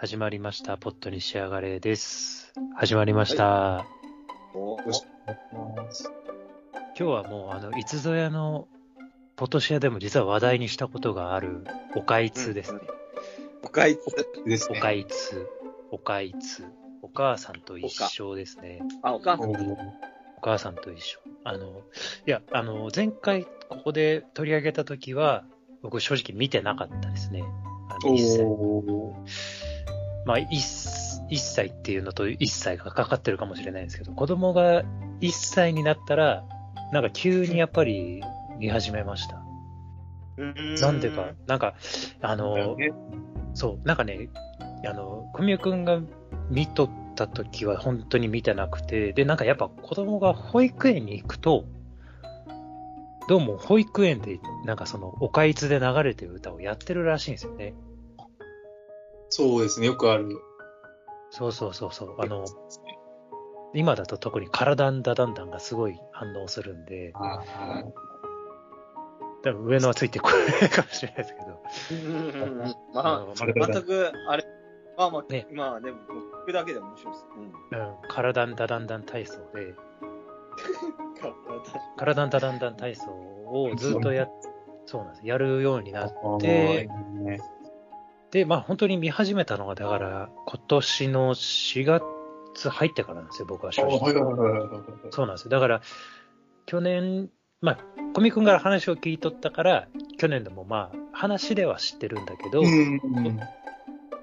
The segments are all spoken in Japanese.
始まりました。ポットに仕上がれです。始まりました。およろしくお願い。今日はもう、あの、いつぞやの、ポトシアでも実は話題にしたことがある、おかいつですね。おかいつ。おですね。かいつ、おかいつ、お母さんと一緒ですね。あ、お母さん。お母さんと一緒。あの、いや、あの、前回ここで取り上げたときは、僕正直見てなかったですね。あの一切まあ、一一歳っていうのと一歳がかかってるかもしれないんですけど、子供が一歳になったら、なんか急にやっぱり見始めました。なんでか、なんか、あの、ねそう、なんかね、あの、小宮くんが見とった時は本当に見てなくて、で、なんかやっぱ子供が保育園に行くと、どうも保育園で、なんかその、おかいつで流れてる歌をやってるらしいんですよね。そうですね。よくある。そうそうそうそう。あの、今だと特に体んだだんだんがすごい反応するんで、あ多分上野はついてこないかもしれないですけど。うん。まあ全く、あれ、まあまあ、ねまあでも、聞くだけでも面白いです。うん。うん、体ん。だだん。だん。体操で、体ん。だだん。だん。体操をずっとやっ、そうなん。です。やるようになっあ。て、ねで、まあ本当に見始めたのが、だから今年の4月入ってからなんですよ、僕は正直。そうなんですよ。だから、去年、まあ、小見くんから話を聞いとったから、去年でもまあ、話では知ってるんだけど、うん。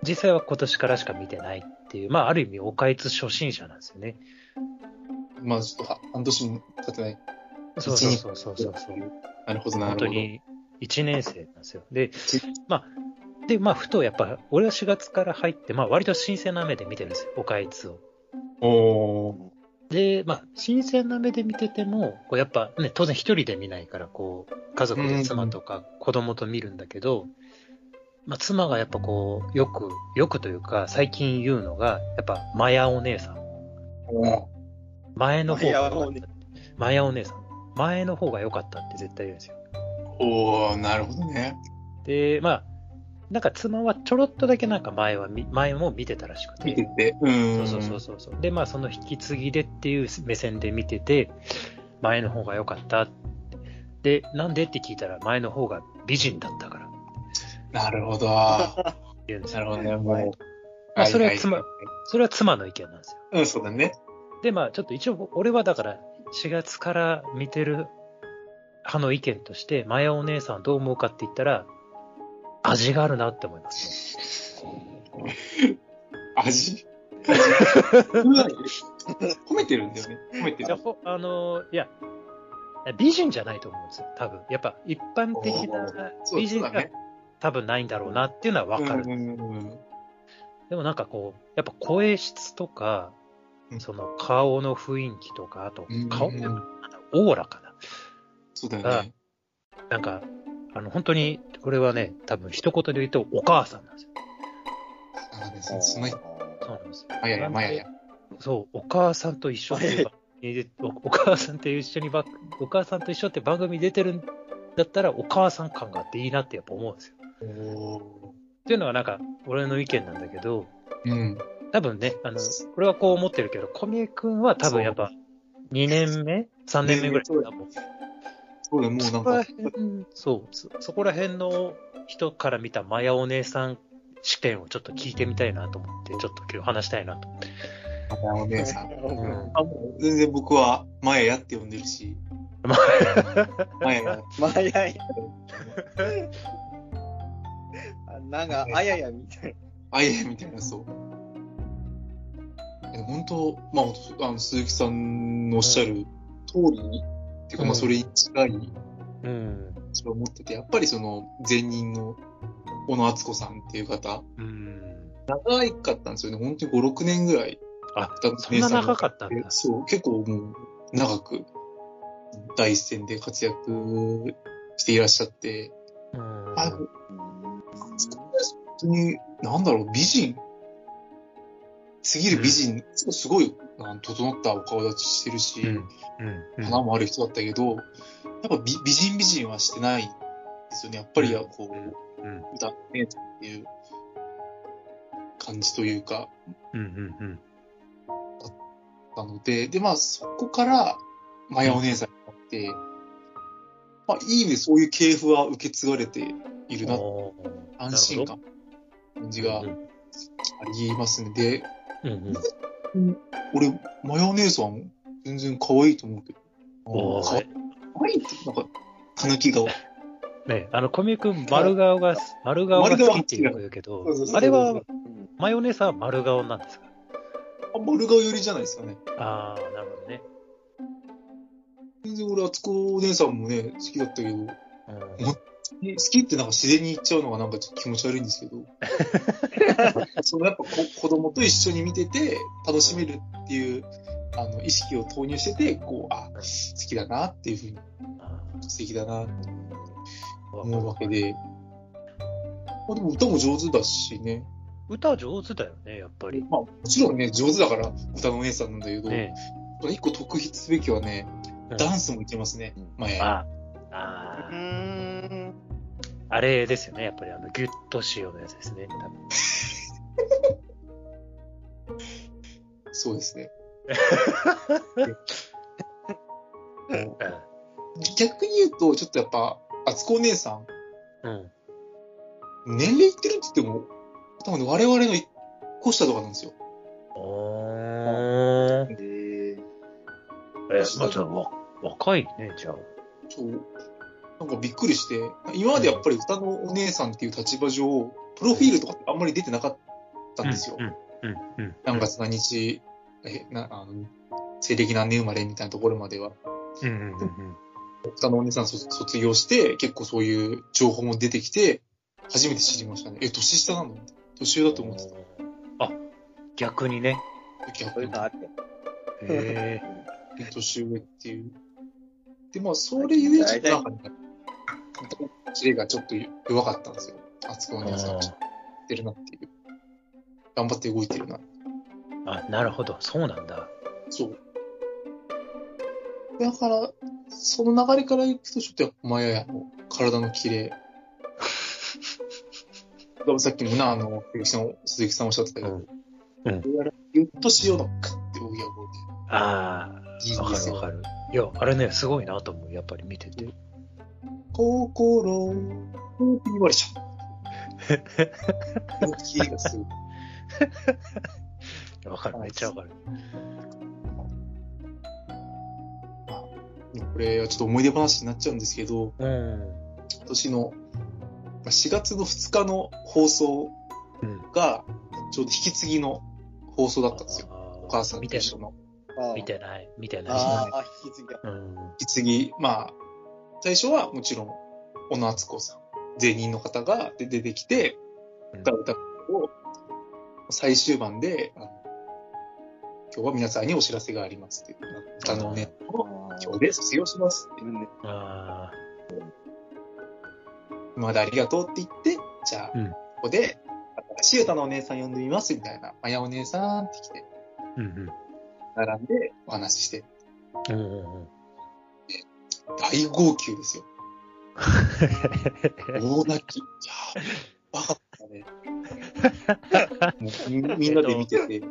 実際は今年からしか見てないっていう、まあ、ある意味、おかいつ初心者なんですよね。まあちょっとは半年も経ってない。そうそうそうそうそうそう。なるほどなるほど。本当に1年生なんですよ。で、まあ、で、まあ、ふとやっぱ、俺は4月から入って、まあ、割と新鮮な目で見てるんですよ、おかいつを。おーで、まあ、新鮮な目で見てても、こうやっぱね、当然一人で見ないから、こう、家族で妻とか子供と見るんだけど、まあ、妻がやっぱこう、よく、よくというか、最近言うのが、やっぱ、マヤお姉さん。お前の方が良かっマヤお姉た。マヤお姉さん。前の方が良かったって絶対言うんですよ。ーおーなるほどね。で、まあ、なんか妻はちょろっとだけなんか前はみ、前も見てたらしくて。見てて。うん。そうそうそうそう。で、まあ、その引き継ぎでっていう目線で見てて、前の方が良かったって。で、なんでって聞いたら、前の方が美人だったからなるほど。な言うんですよ。るほどね。もう。まあそれは妻それは妻の意見なんですよ。うん、そうだね。で、まあ、ちょっと一応、俺はだから、4月から見てる派の意見として、マヤお姉さんはどう思うかって言ったら、味があるなって思います味？褒めてるんだよね。褒めてね。じゃるあ。のいや、美人じゃないと思うんですよ、多分。やっぱ、一般的な美人が。多分ないんだろうなっていうのはわかる。うんうんうんでもなんかこう、やっぱ声質とかう、んその顔の雰囲気とか、あとうん顔、うんなんだオーラかな。そうだよね。なんか、あの、本当に、これはね、多分一言で言うと、お母さんなんですよ。あですねその、そうなんですよ。まやや、まやや。そう、お母さんと一緒っていう番組でおお母さんと一緒にば、お母さんと一緒って番組出てるんだったら、お母さん感があっていいなってやっぱ思うんですよ。おっていうのがなんか、俺の意見なんだけど、うん。多分ね、あの、俺はこう思ってるけど、小宮君は多分やっぱ、2年目 ?3 年目ぐらいだもん。そうだよ、もうなんそこらか、辺、そうそ、そこら辺の人から見たマヤお姉さん視点をちょっと聞いてみたいなと思って、ちょっと今日話したいなと思って。お姉さん。んあ、もう全然僕は、まややって呼んでるし、まやや。まあ、やなんか、あややみたいな。あややみたいな、そう。え本当、まあ、あの、鈴木さんのおっしゃる通りに、っていうか、まうんあ、それに近い、うん。それを思ってて、やっぱりその、前任の小野敦子さんっていう方、うん。長いかったんですよね。本当に5、6年ぐらい。あ、そんな長かったんだ。そう、結構もう、長く、第一線で活躍していらっしゃって、うん。あ本当に、なんだろう、美人。すぎる美人、すごい、整ったお顔立ちしてるし、うん。うん。花もある人だったけど、やっぱ美美人美人はしてないですよね。やっぱり、こう、うん。歌ってっていう感じというか、うんうんうん。なので、で、まあ、そこから、マヤお姉さんになって、まあ、いい意味でそういう系譜は受け継がれているな、安心感、感じがあうんりますね。で、うんうん。俺、マヤお姉さん、全然可愛いと思うけど。お可ー愛いって、なんか、たぬき顔。ね、あの、小宮君、丸顔が、丸顔が好きって言うけどあれはう、んマヨネーズは丸顔なんですか？あ丸顔寄りじゃないですかね。ああ、なるほどね。全然俺、あつこお姉さんもね、好きだったけど、うん好きってなんか自然に言っちゃうのがなんかちょっと気持ち悪いんですけど、そのやっぱこ子供と一緒に見てて楽しめるっていう、あの、意識を投入してて、こう、あ、好きだなっていうふうに、あ素敵だなってー思うわけで、まあでも歌も上手だしね。歌上手だよね、やっぱり。まあもちろんね、上手だから歌のお姉さんなんだけど、ね一個特筆すべきはね、うんダンスもいけますね、うん前。ああうん。あれですよね、やっぱりあの、ギュッと仕様のやつですね、多分。そうですね。う逆に言うと、ちょっとやっぱ、あつこお姉さん、ん。うん。年齢いってるって言っても、多分ね、我々の一個下とかなんですよ。おー。えー、え、まあ、じゃあ、わ若いね、じゃあ。そう。なんかびっくりして、今までやっぱり歌のお姉さんっていう立場上、プロフィールとかあんまり出てなかったんですよ。うん、うん、うん。何月何日、え、な、あの、西暦何年生まれみたいなところまでは。歌のお姉さん卒卒業して、結構そういう情報も出てきて、初めて知りましたね。え、年下なの？年上だと思ってた。あ、逆にね。逆に。へ 年上っていう。で、まあ、それゆえ、ちょっとなんかね、知恵がちょっと弱かったんですよ。あつこお姉さん、知ってるなっていう。頑張って動いてるな。あ、なるほど、そうなんだ。そう。だから、その流れからいくと、ちょっとやっぱ、マヤヤの体の綺麗。でもさっきもな、あの、鈴木さん、鈴木さんおっしゃってたけど、うんうんぎゅっとしようの、クッて動きがこうあいいあ、わかですよるわかる。いや、あれね、すごいなと思う、やっぱり見てて。心を言われちゃう。このキーがすごい。わかる、めっちゃわかる。これはちょっと思い出話になっちゃうんですけど、うん。今年のまあ4月の2日の放送うん。が、ちょうど引き継ぎの放送だったんですよ。おお母さんと一緒のあ見てない、見てない。ああ、引き継ぎだ。うん。引き継ぎ。まあ、最初はもちろん、小野敦子さん、前任の方がで出てきて、うん歌う歌を、最終盤で、あの今日は皆さんにお知らせがありますっていう。歌のね、今日で卒業しますって。うんあ今までありがとうって言って、じゃあ、うんここで、新しい歌のお姉さん呼んでみますみたいな、まやお姉さんって来て、ーうん並んでお話しして、うん。うんうんうん。大号泣ですよ。大泣き。いやー、バカだね。もうみみんなで見てて、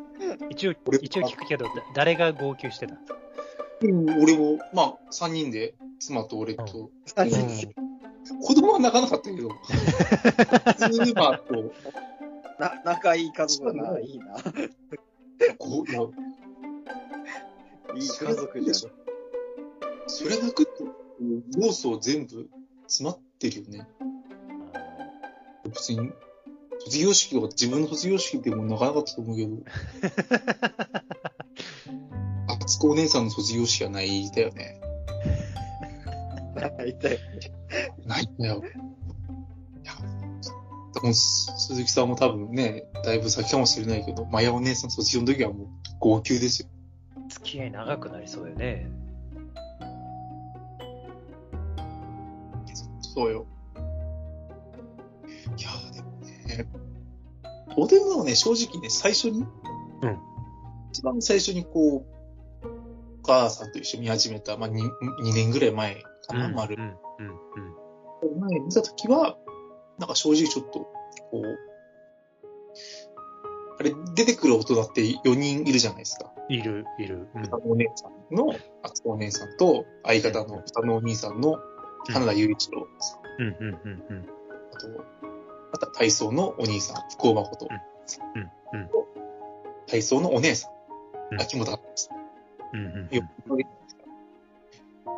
一応俺、一応聞くけど、だ誰が号泣してた？んですかうん俺も、まあ、3人で、妻と俺と、三うん人子供は泣かなかったけど、普通まあ、こう、な仲いい家族だな。いいな。いい家族じゃん。それ泣くって、要素全部詰まってるよね。別に、卒業式とか自分の卒業式でも泣かなかったと思うけど、あつこお姉さんの卒業式はないだよね。仲いたよ。ないんだよ。いや、多分鈴木さんも多分ね、だいぶ先かもしれないけど、マヤお姉さん卒業の時はもう号泣ですよ。付き合い長くなりそうよね。そうよ。いやーでもね、おでんはね、正直ね、最初に、うん一番最初にこう、お母さんと一緒に見始めた、まあ、2, 2年ぐらい前かな、丸うん、うん、うん。前見たときは、なんか正直ちょっと、こう、あれ、出てくる大人って4人いるじゃないですか。いる、いる。うんお姉さんの、あつこお姉さんと、相方の歌のお兄さんの、花田雄一郎さん。うん、うん、うん、うん。あと、また体操のお兄さん、福尾誠。うん、うん。体操のお姉さうんん、秋元春さうん、うんん。よないですか。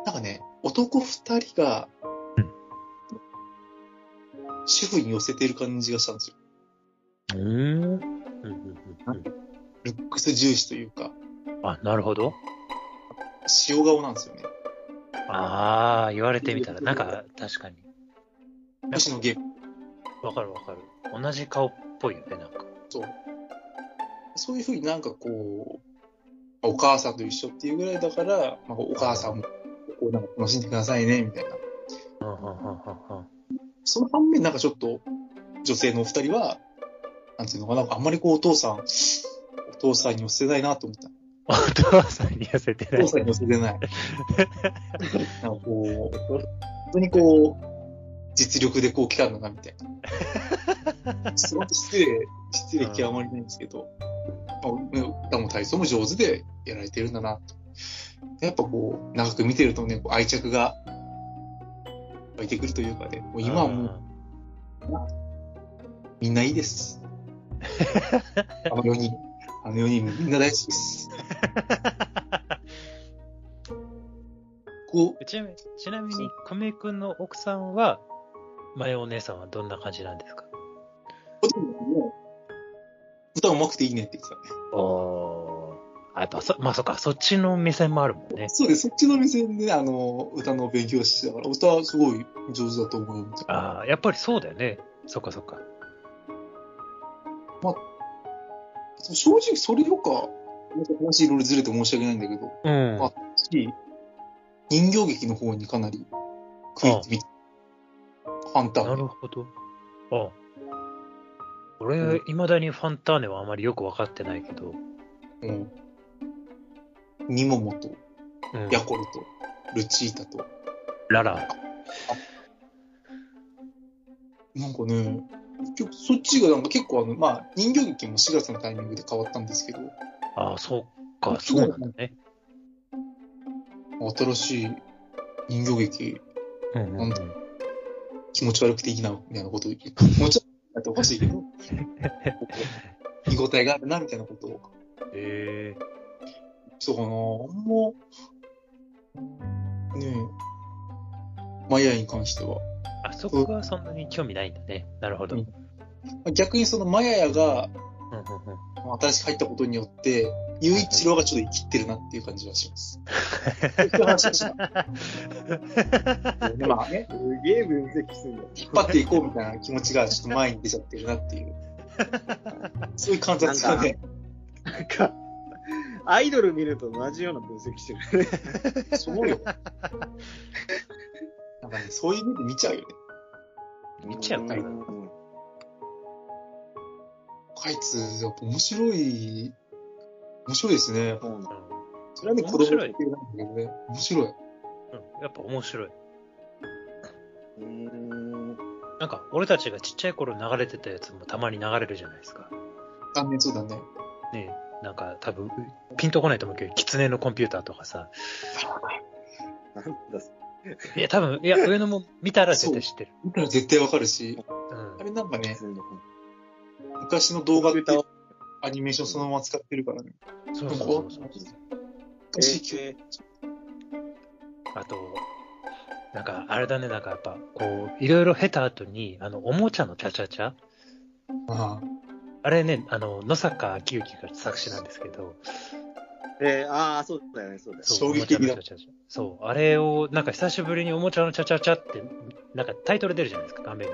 なんかね、男二人がうん、主婦に寄せてる感じがしたんですよ。うん。うん、うん、うん。ルックス重視というか、あ、なるほど。塩顔なんですよね。ああ、言われてみたら、なんか、確かに。星野源。わかるわかる。同じ顔っぽいよね、なんか。そう。そういうふうになんかこう、お母さんと一緒っていうぐらいだから、まあ、お母さんもこうなんか楽しんでくださいね、みたいな。うん、うん、うん、うん、うん。その反面なんかちょっと、女性のお二人は、なんていうのかな、あんまりこうお父さん、お父さんに寄せないなと思った。お父さんに寄せてないお父。さんに寄せてない。なんかこう、本当にこう、実力でこう来たんだな、みたいな。すごく失礼、失礼極まりないんですけど、まあ、歌も体操も上手でやられてるんだなと。やっぱこう、長く見てるとね、こう愛着が湧いてくるというかね、もう今はもうみんないいです。あの4人、あの4人みんな大好きです。こう、ちなみに、ちなみに、久米くんの奥さんは、前お姉さんはどんな感じなんですか？歌うまくていいねって言ってたね。おあ、やっぱそ、まあそっか、そっちの目線もあるもんね。そうです。そっちの目線で、あの、歌の勉強してたから、歌はすごい上手だと思う。ああ、やっぱりそうだよね。そっかそっか。正直それよか話いろいろずれて申し訳ないんだけど、うん。あし人形劇の方にかなり食いつみ、ファンタなーネ。るほど。あ俺、未だにファンターネはあまりよくわかってないけど。うん。ニモモと、うん。ヤコルと、ルチータと、ララ。なんかね、結局そっちがなんか結構あの、まあ、人形劇も4月のタイミングで変わったんですけど、ああ、そっか、そうなんだね。新しい人形劇、うんうんうん。気持ち悪くていいな、みたいなことを言って、気持ち悪くておかしいけど、見応えがあるな、みたいなことを、ええそうかな、あんま、ねえ、マヤに関しては、あそこはそんなに興味ないんだね。なるほど。ううんん逆にそのマヤヤが。新しく入ったことによって、雄一郎がちょっと生きってるなっていう感じはします。そういう話でした。まあね、すげえ分析するんだよ。引っ張っていこうみたいな気持ちがちょっと前に出ちゃってるなっていう。そういう感覚がね、なんか、アイドル見ると同じような分析してるね。そうよ。なんかね、そういう目で見ちゃうよね。見ちゃうかいんあいつ、やっぱ面白い、面白いですね。そうなんだそれはね、子供向けなんだけどね、面白い。うんやっぱ面白い。うーん。なんか、俺たちがちっちゃい頃流れてたやつもたまに流れるじゃないですか。あ、ね、そうだね。ねえなんか多分、ピンとこないと思うけど、狐のコンピューターとかさ。なんだいや、多分、いや、上野も見たら絶対知ってる。見たら絶対わかるし、うんあれなんかね。昔の動画ってアニメーションそのまま使ってるからね。そうそうそう。そう。昔えあと、なんか、あれだね、なんかやっぱ、こう、いろいろ経た後に、あの、おもちゃのチャチャチャ。ああ。れね、あの、野坂昭之が作詞なんですけど、えー、ああ、そうだよね、そうだよね。そう衝撃的だそう、あれを、なんか久しぶりにおもちゃのチャチャチャって、なんかタイトル出るじゃないですか、画面に。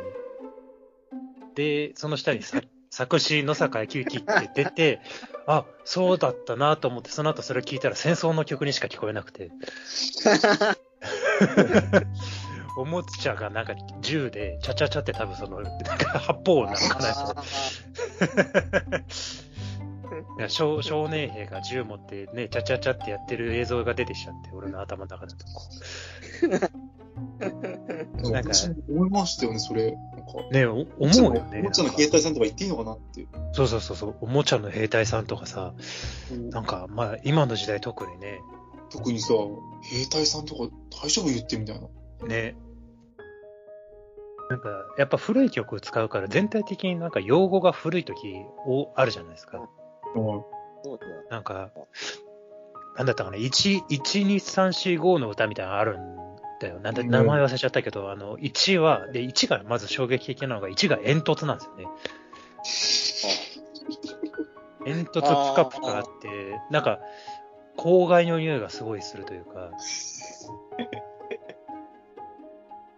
で、その下にさ作詞野坂昭之って出て、あ、そうだったなと思って、その後それ聞いたら戦争の曲にしか聞こえなくて。おもちゃがなんか銃で、チャチャチャって多分その、なんか発砲なのかな。少少年兵が銃持ってね、チャチャチャってやってる映像が出てきちゃって、俺の頭の中だとこう。なんか思いましたよね、それ。なんか。ね、お思うよね。おもちゃの兵隊さんとか言っていいのかなって。そうそうそうそう、おもちゃの兵隊さんとかさ、なんか、まあ、今の時代特にね、特にさ、兵隊さんとか大丈夫言ってみたいな。ね。なんか、やっぱ古い曲使うから、全体的になんか用語が古い時をあるじゃないですか。そうだ。なんか、なんだったかな、1、12345の歌みたいなのあるんだよ。なんだ、うん名前忘れちゃったけど、あの、1は、で、1がまず衝撃的なのが、1が煙突なんですよね。煙突ぷかぷかあって、なんか、公害の匂いがすごいするというか、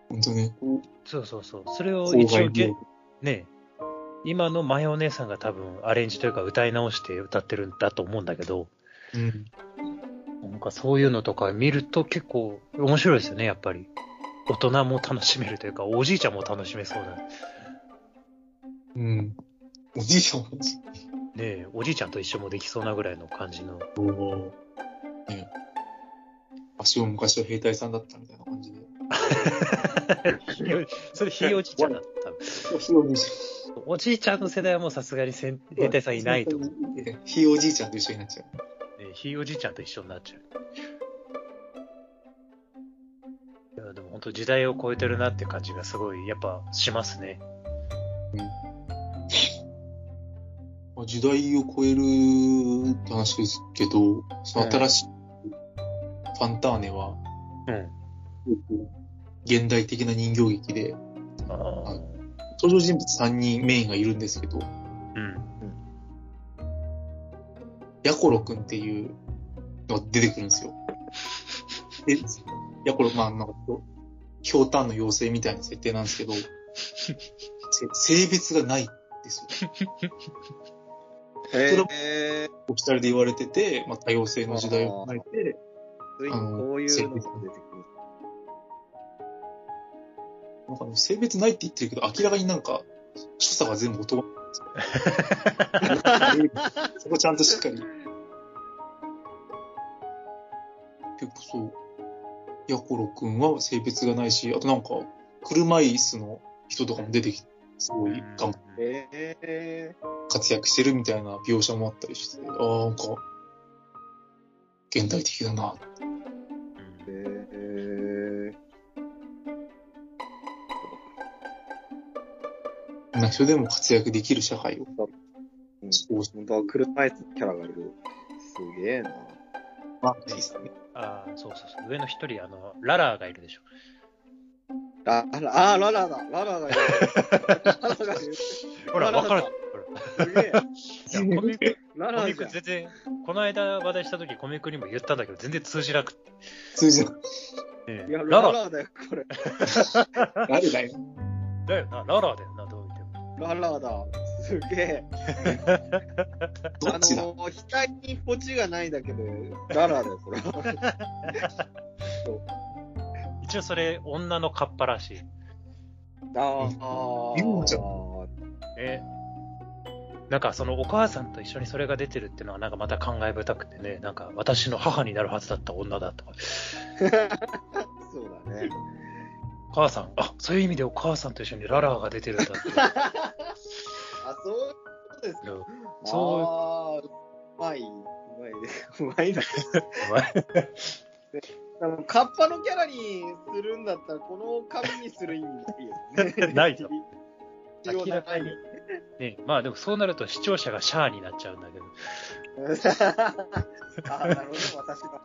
本当ね。そうそうそう。それを一応ね、今のマヨお姉さんが多分アレンジというか歌い直して歌ってるんだと思うんだけど、うん。なんかそういうのとか見ると結構面白いですよね、やっぱり。大人も楽しめるというか、おじいちゃんも楽しめそうだ。ねうん。おじいちゃんも えおじいちゃんと一緒もできそうなぐらいの感じの。ね。足を昔は兵隊さんだったみたいな感じで。それひいおじいちゃんだった。ひ いおじいちおじいちゃんの世代はもうさすがに。兵隊さんいないと思う。う。ひいおじいちゃんと一緒になっちゃう。ねひいおじいちゃんと一緒になっちゃう。いや、でも本当時代を超えてるなって感じがすごい、やっぱしますね。まあ時代を超えるって話ですけど、その新しいファンターネは、うん。現代的な人形劇で、ああ。登場人物3人メインがいるんですけど、ヤコロくんっていうのが出てくるんですよ。で、ヤコロ、まあ、なんか、ひょうたんの妖精みたいな設定なんですけど、せ性別がないんですよ。え。オフィシャルで言われてて、まあ、多様性の時代を踏まえて、ついにこういうのが出てくる。なんか性別ないって言ってるけど、明らかになんか、所作が全部男。そこちゃんとしっかり。結構そう。ヤコロくんは性別がないし、あとなんか、車椅子の人とかも出てきて、すごい頑張へえ。活躍してるみたいな描写もあったりして、ああ、なんか、現代的だな。へな人でも活躍できる社会を。うんそう本当は車椅子キャラがいる。すげえな。まあ、いいですね。ああ、そうそうそう。上の一人、あの、ララーがいるでしょ。あ、あら、あ、ララだ。ララがいる。ララがいる。ほら、ララわかる。すげえ。ら。いや、コミック、ラコミッ。ク全然、この間話題した時コミックにも言ったんだけど、全然通じなくて。通じない。ねいや、ララララだよ、これ。誰だよ。だよな、ララーだよな。ララだ。すげえ。あどっちだ？の、額にポチがないだけで、ララだよ、これ。一応それ、女のカッパらしい。ああ。言うんじゃんえなんかそのお母さんと一緒にそれが出てるっていうのはなんかまた感慨深くてね、なんか私の母になるはずだった女だとか、そうだね。お母さん、あ、そういう意味でお母さんと一緒にララーが出てるんだって。あ、そういうことですか？そううまい。うまい。うまいな。でもカッパのキャラにするんだったら、この紙にする意味ないよね。ないと明らかにね、まあでもそうなると視聴者がシャアになっちゃうんだけど、あ、なるほど、私が。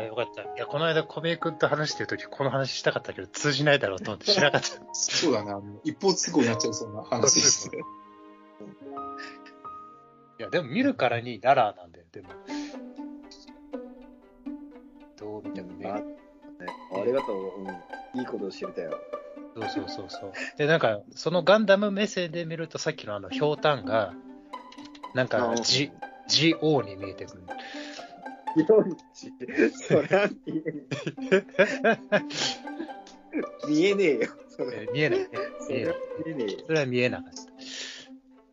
ごいなあよかった。いや、この間、小宮君と話してるとき、この話したかったけど、通じないだろうと思ってしなかった。そうだね。あの一方通行になっちゃう、そんな話ですね。いや、でも見るからにララーなんだよ、でも。どう見てもあね。ありがとう。うん。いいこと知れたよ。そうそうそうそう。で、なんか、そのガンダム目線で見ると、さっきのあの、ひょうたんが、なんか、G、GO に見えてくる。そりゃ見えねえ。見えねえよ。そ見えないね。それは見えねえよ。それは見えなかった。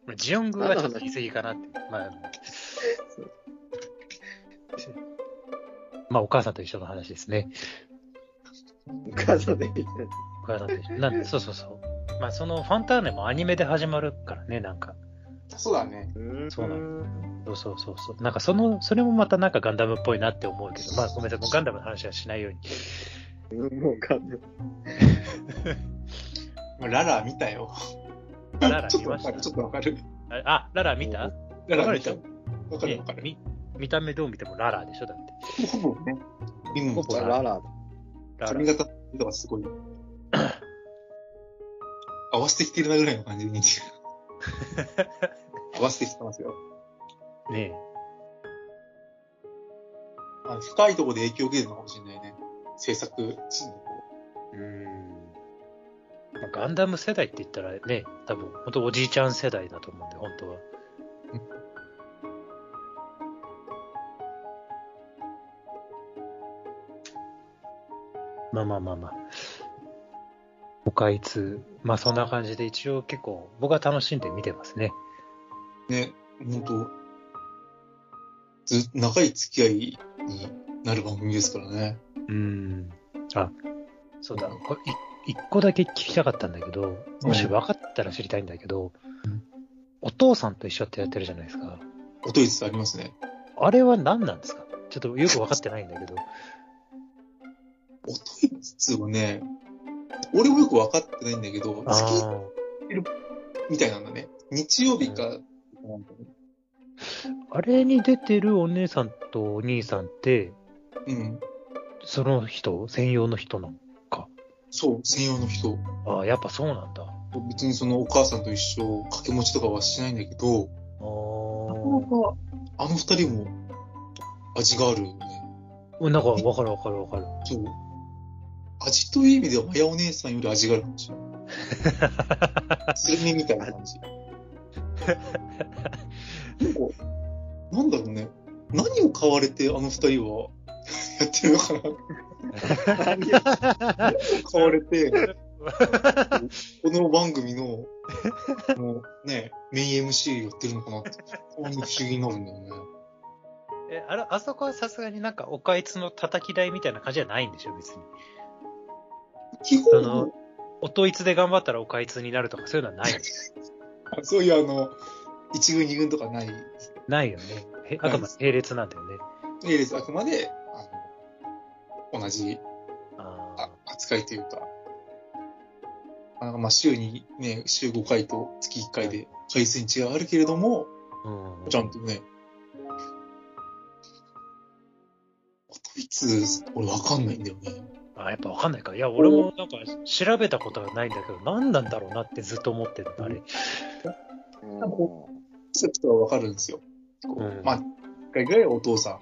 まあジオングはちょっと言い過ぎかなって。まあ、まあ、お母さんと一緒の話ですね。お母さんで。お母さんと一緒。なんで、そうそうそう。まあ、そのファンターネもアニメで始まるからね、なんか。そうだね。そうなそうそうそうそう。なんかその、それもまたなんかガンダムっぽいなって思うけど、まあごめんなさい、もうガンダムの話はしないように。うんもうガンダム。ララ見たよ。ララちょっとわかる、見ましたちょっとわかる。ああ、ララ見た？ララ見たわかるわかる見た目どう見てもララでしょ？だって。ほぼね。ほぼララ。ラ髪ラ。型とかすごい。合わせてきてるなぐらいの感じで似てる。合わせてきてますよ。ねあの深いところで影響を受けてるのかもしれないね。制作陣の方。え。うん。まあガンダム世代って言ったらね、多分、本当おじいちゃん世代だと思うんで、本当は。まあまあまあまあ。他いつ、まあそんな感じで一応結構僕は楽しんで見てますね。ね、本当ず、長い付き合いになる番組ですからね。うん。あ、そうだ。これい一個だけ聞きたかったんだけど、もし分かったら知りたいんだけど、うんお父さんと一緒ってやってるじゃないですか。音いつありますね。あれは何なんですか？ちょっとよく分かってないんだけど。音いつはね、俺もよく分かってないんだけど、あ月ーみたいなんだね。日曜日か、なんあれに出てるお姉さんとお兄さんって、うん。その人、専用の人なのそう、専用の人。ああ、やっぱそうなんだ。あ別にそのお母さんと一緒、掛け持ちとかはしないんだけど、ーあの二人も味があるよね。うんなんか分かる分かる分かる。そう。味という意味では、マヤお姉さんより味があるかもしれない。スルメみたいな感じ。なんか、なんだろうね。何を買われてあの二人は やってるのかな 何を買われて、この番組の、もうね、メイン MC やってるのかなって、不思議になるんだよね。え、あれ、あそこはさすがになんか、おかいつの叩き台みたいな感じじゃないんでしょ、別に。基その本、音いつで頑張ったらおかいつになるとか、そういうのはないそういうあの、一軍二軍とかないですね。ないよね。へあくまで並列なんだよね。いいです。あくまで、あの、同じああ扱いというか、なんかまあ週にね、週5回と月1回で回数に違いはあるけれども、あ。うん。ちゃんとね、音いつ、俺わかんないんだよね。あ、やっぱわかんないか。いや、俺もなんか調べたことはないんだけど、何なんだろうなってずっと思ってるの、あれ。うんコンセプトはわかるんですよ。こううんまあ、一回ぐらいお父さ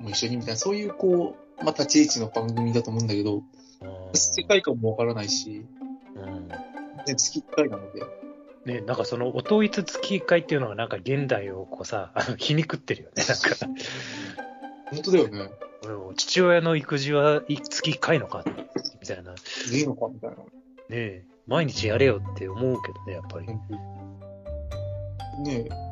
んも一緒にみたいな、そういうこう、まあ立ち位置の番組だと思うんだけど、世界観もわからないし、うん。ね、月1回なので、ね、なんかその、音いつ月1回っていうのがなんか現代をこうさ、あの、皮肉ってるよね、なんか。本当だよね。父親の育児はい月1回のか、みたいな。ねいいのかみたいな。え、毎日やれよって思うけどね、やっぱり。ねえ。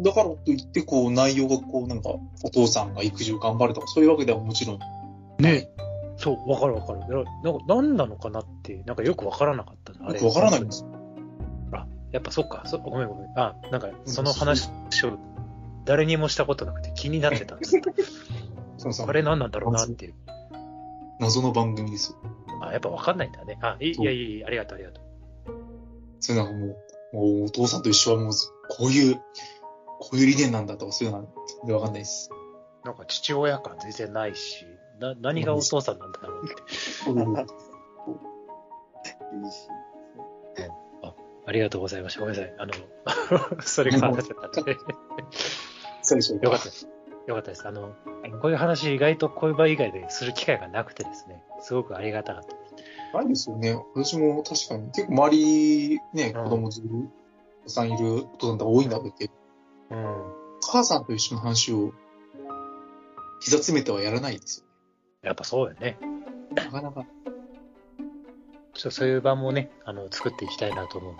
だからといって、こう、内容がこう、なんか、お父さんが育児を頑張るとか、そういうわけではもちろん。ねそう、わかるわかる。なんか何なのかなって、なんかよくわからなかったなあれ。よくわからないんですよ。あ、やっぱそっか。そごめんごめん。あ、なんかその話を誰にもしたことなくて気になってたんです。そのさあ、れ何なんだろうなっていう。謎の番組ですよ。あ、やっぱわかんないんだね。あ、いいやいや、ありがとうありがとう。それなんかもう、もうお父さんと一緒はもう、こういう、こういう理念なんだとか、そういうのは全然わかんないです。なんか父親感全然ないし、な、何がお父さんなんだろうって。いいし。ありがとうございました。ごめんなさい。あの、それが話しちゃったんで。最初よかったです。よかったです。あの、こういう話意外とこういう場以外でする機会がなくてですね、すごくありがたかったです。ないですよね。私も確かに、結構周り、ね、うん子供いる、お子さんいるお父さんが多いんだけど、うん。母さんと一緒の話を、膝詰めてはやらないですよ。やっぱそうよね。なかなか、ちょっとそういう場もね、あの、作っていきたいなと思うの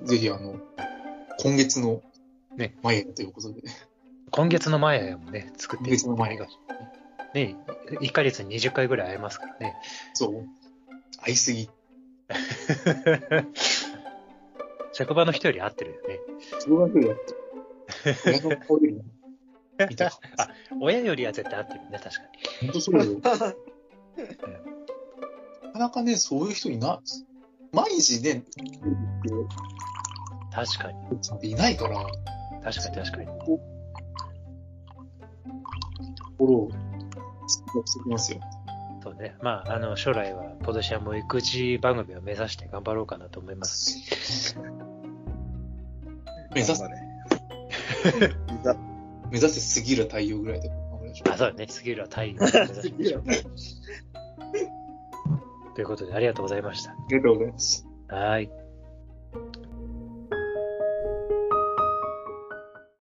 で。ぜひあの、今月の、ね、前ということで、今月のマヤヤもね、作ってい今月のマヤヤがね、1ヶ月に20回ぐらい会えますからね。そう。会いすぎ。職場の人より会ってるよね。それはそうやって。親の顔よりも見たか。あ、親よりは絶対会ってるね、確かに。本当そうよ。なかなかね、そういう人いない。毎日ね、確かに。いないから、確かに確かに。心を、してきますよ。そうね。まあ、あの、将来は、ポドシアも育児番組を目指して頑張ろうかなと思います。目指す、ね。目指せ過ぎる太陽ぐらいで。あ、そうだね。杉浦太陽を目指しましょう。ということで、ありがとうございました。ありがとうございます。はい。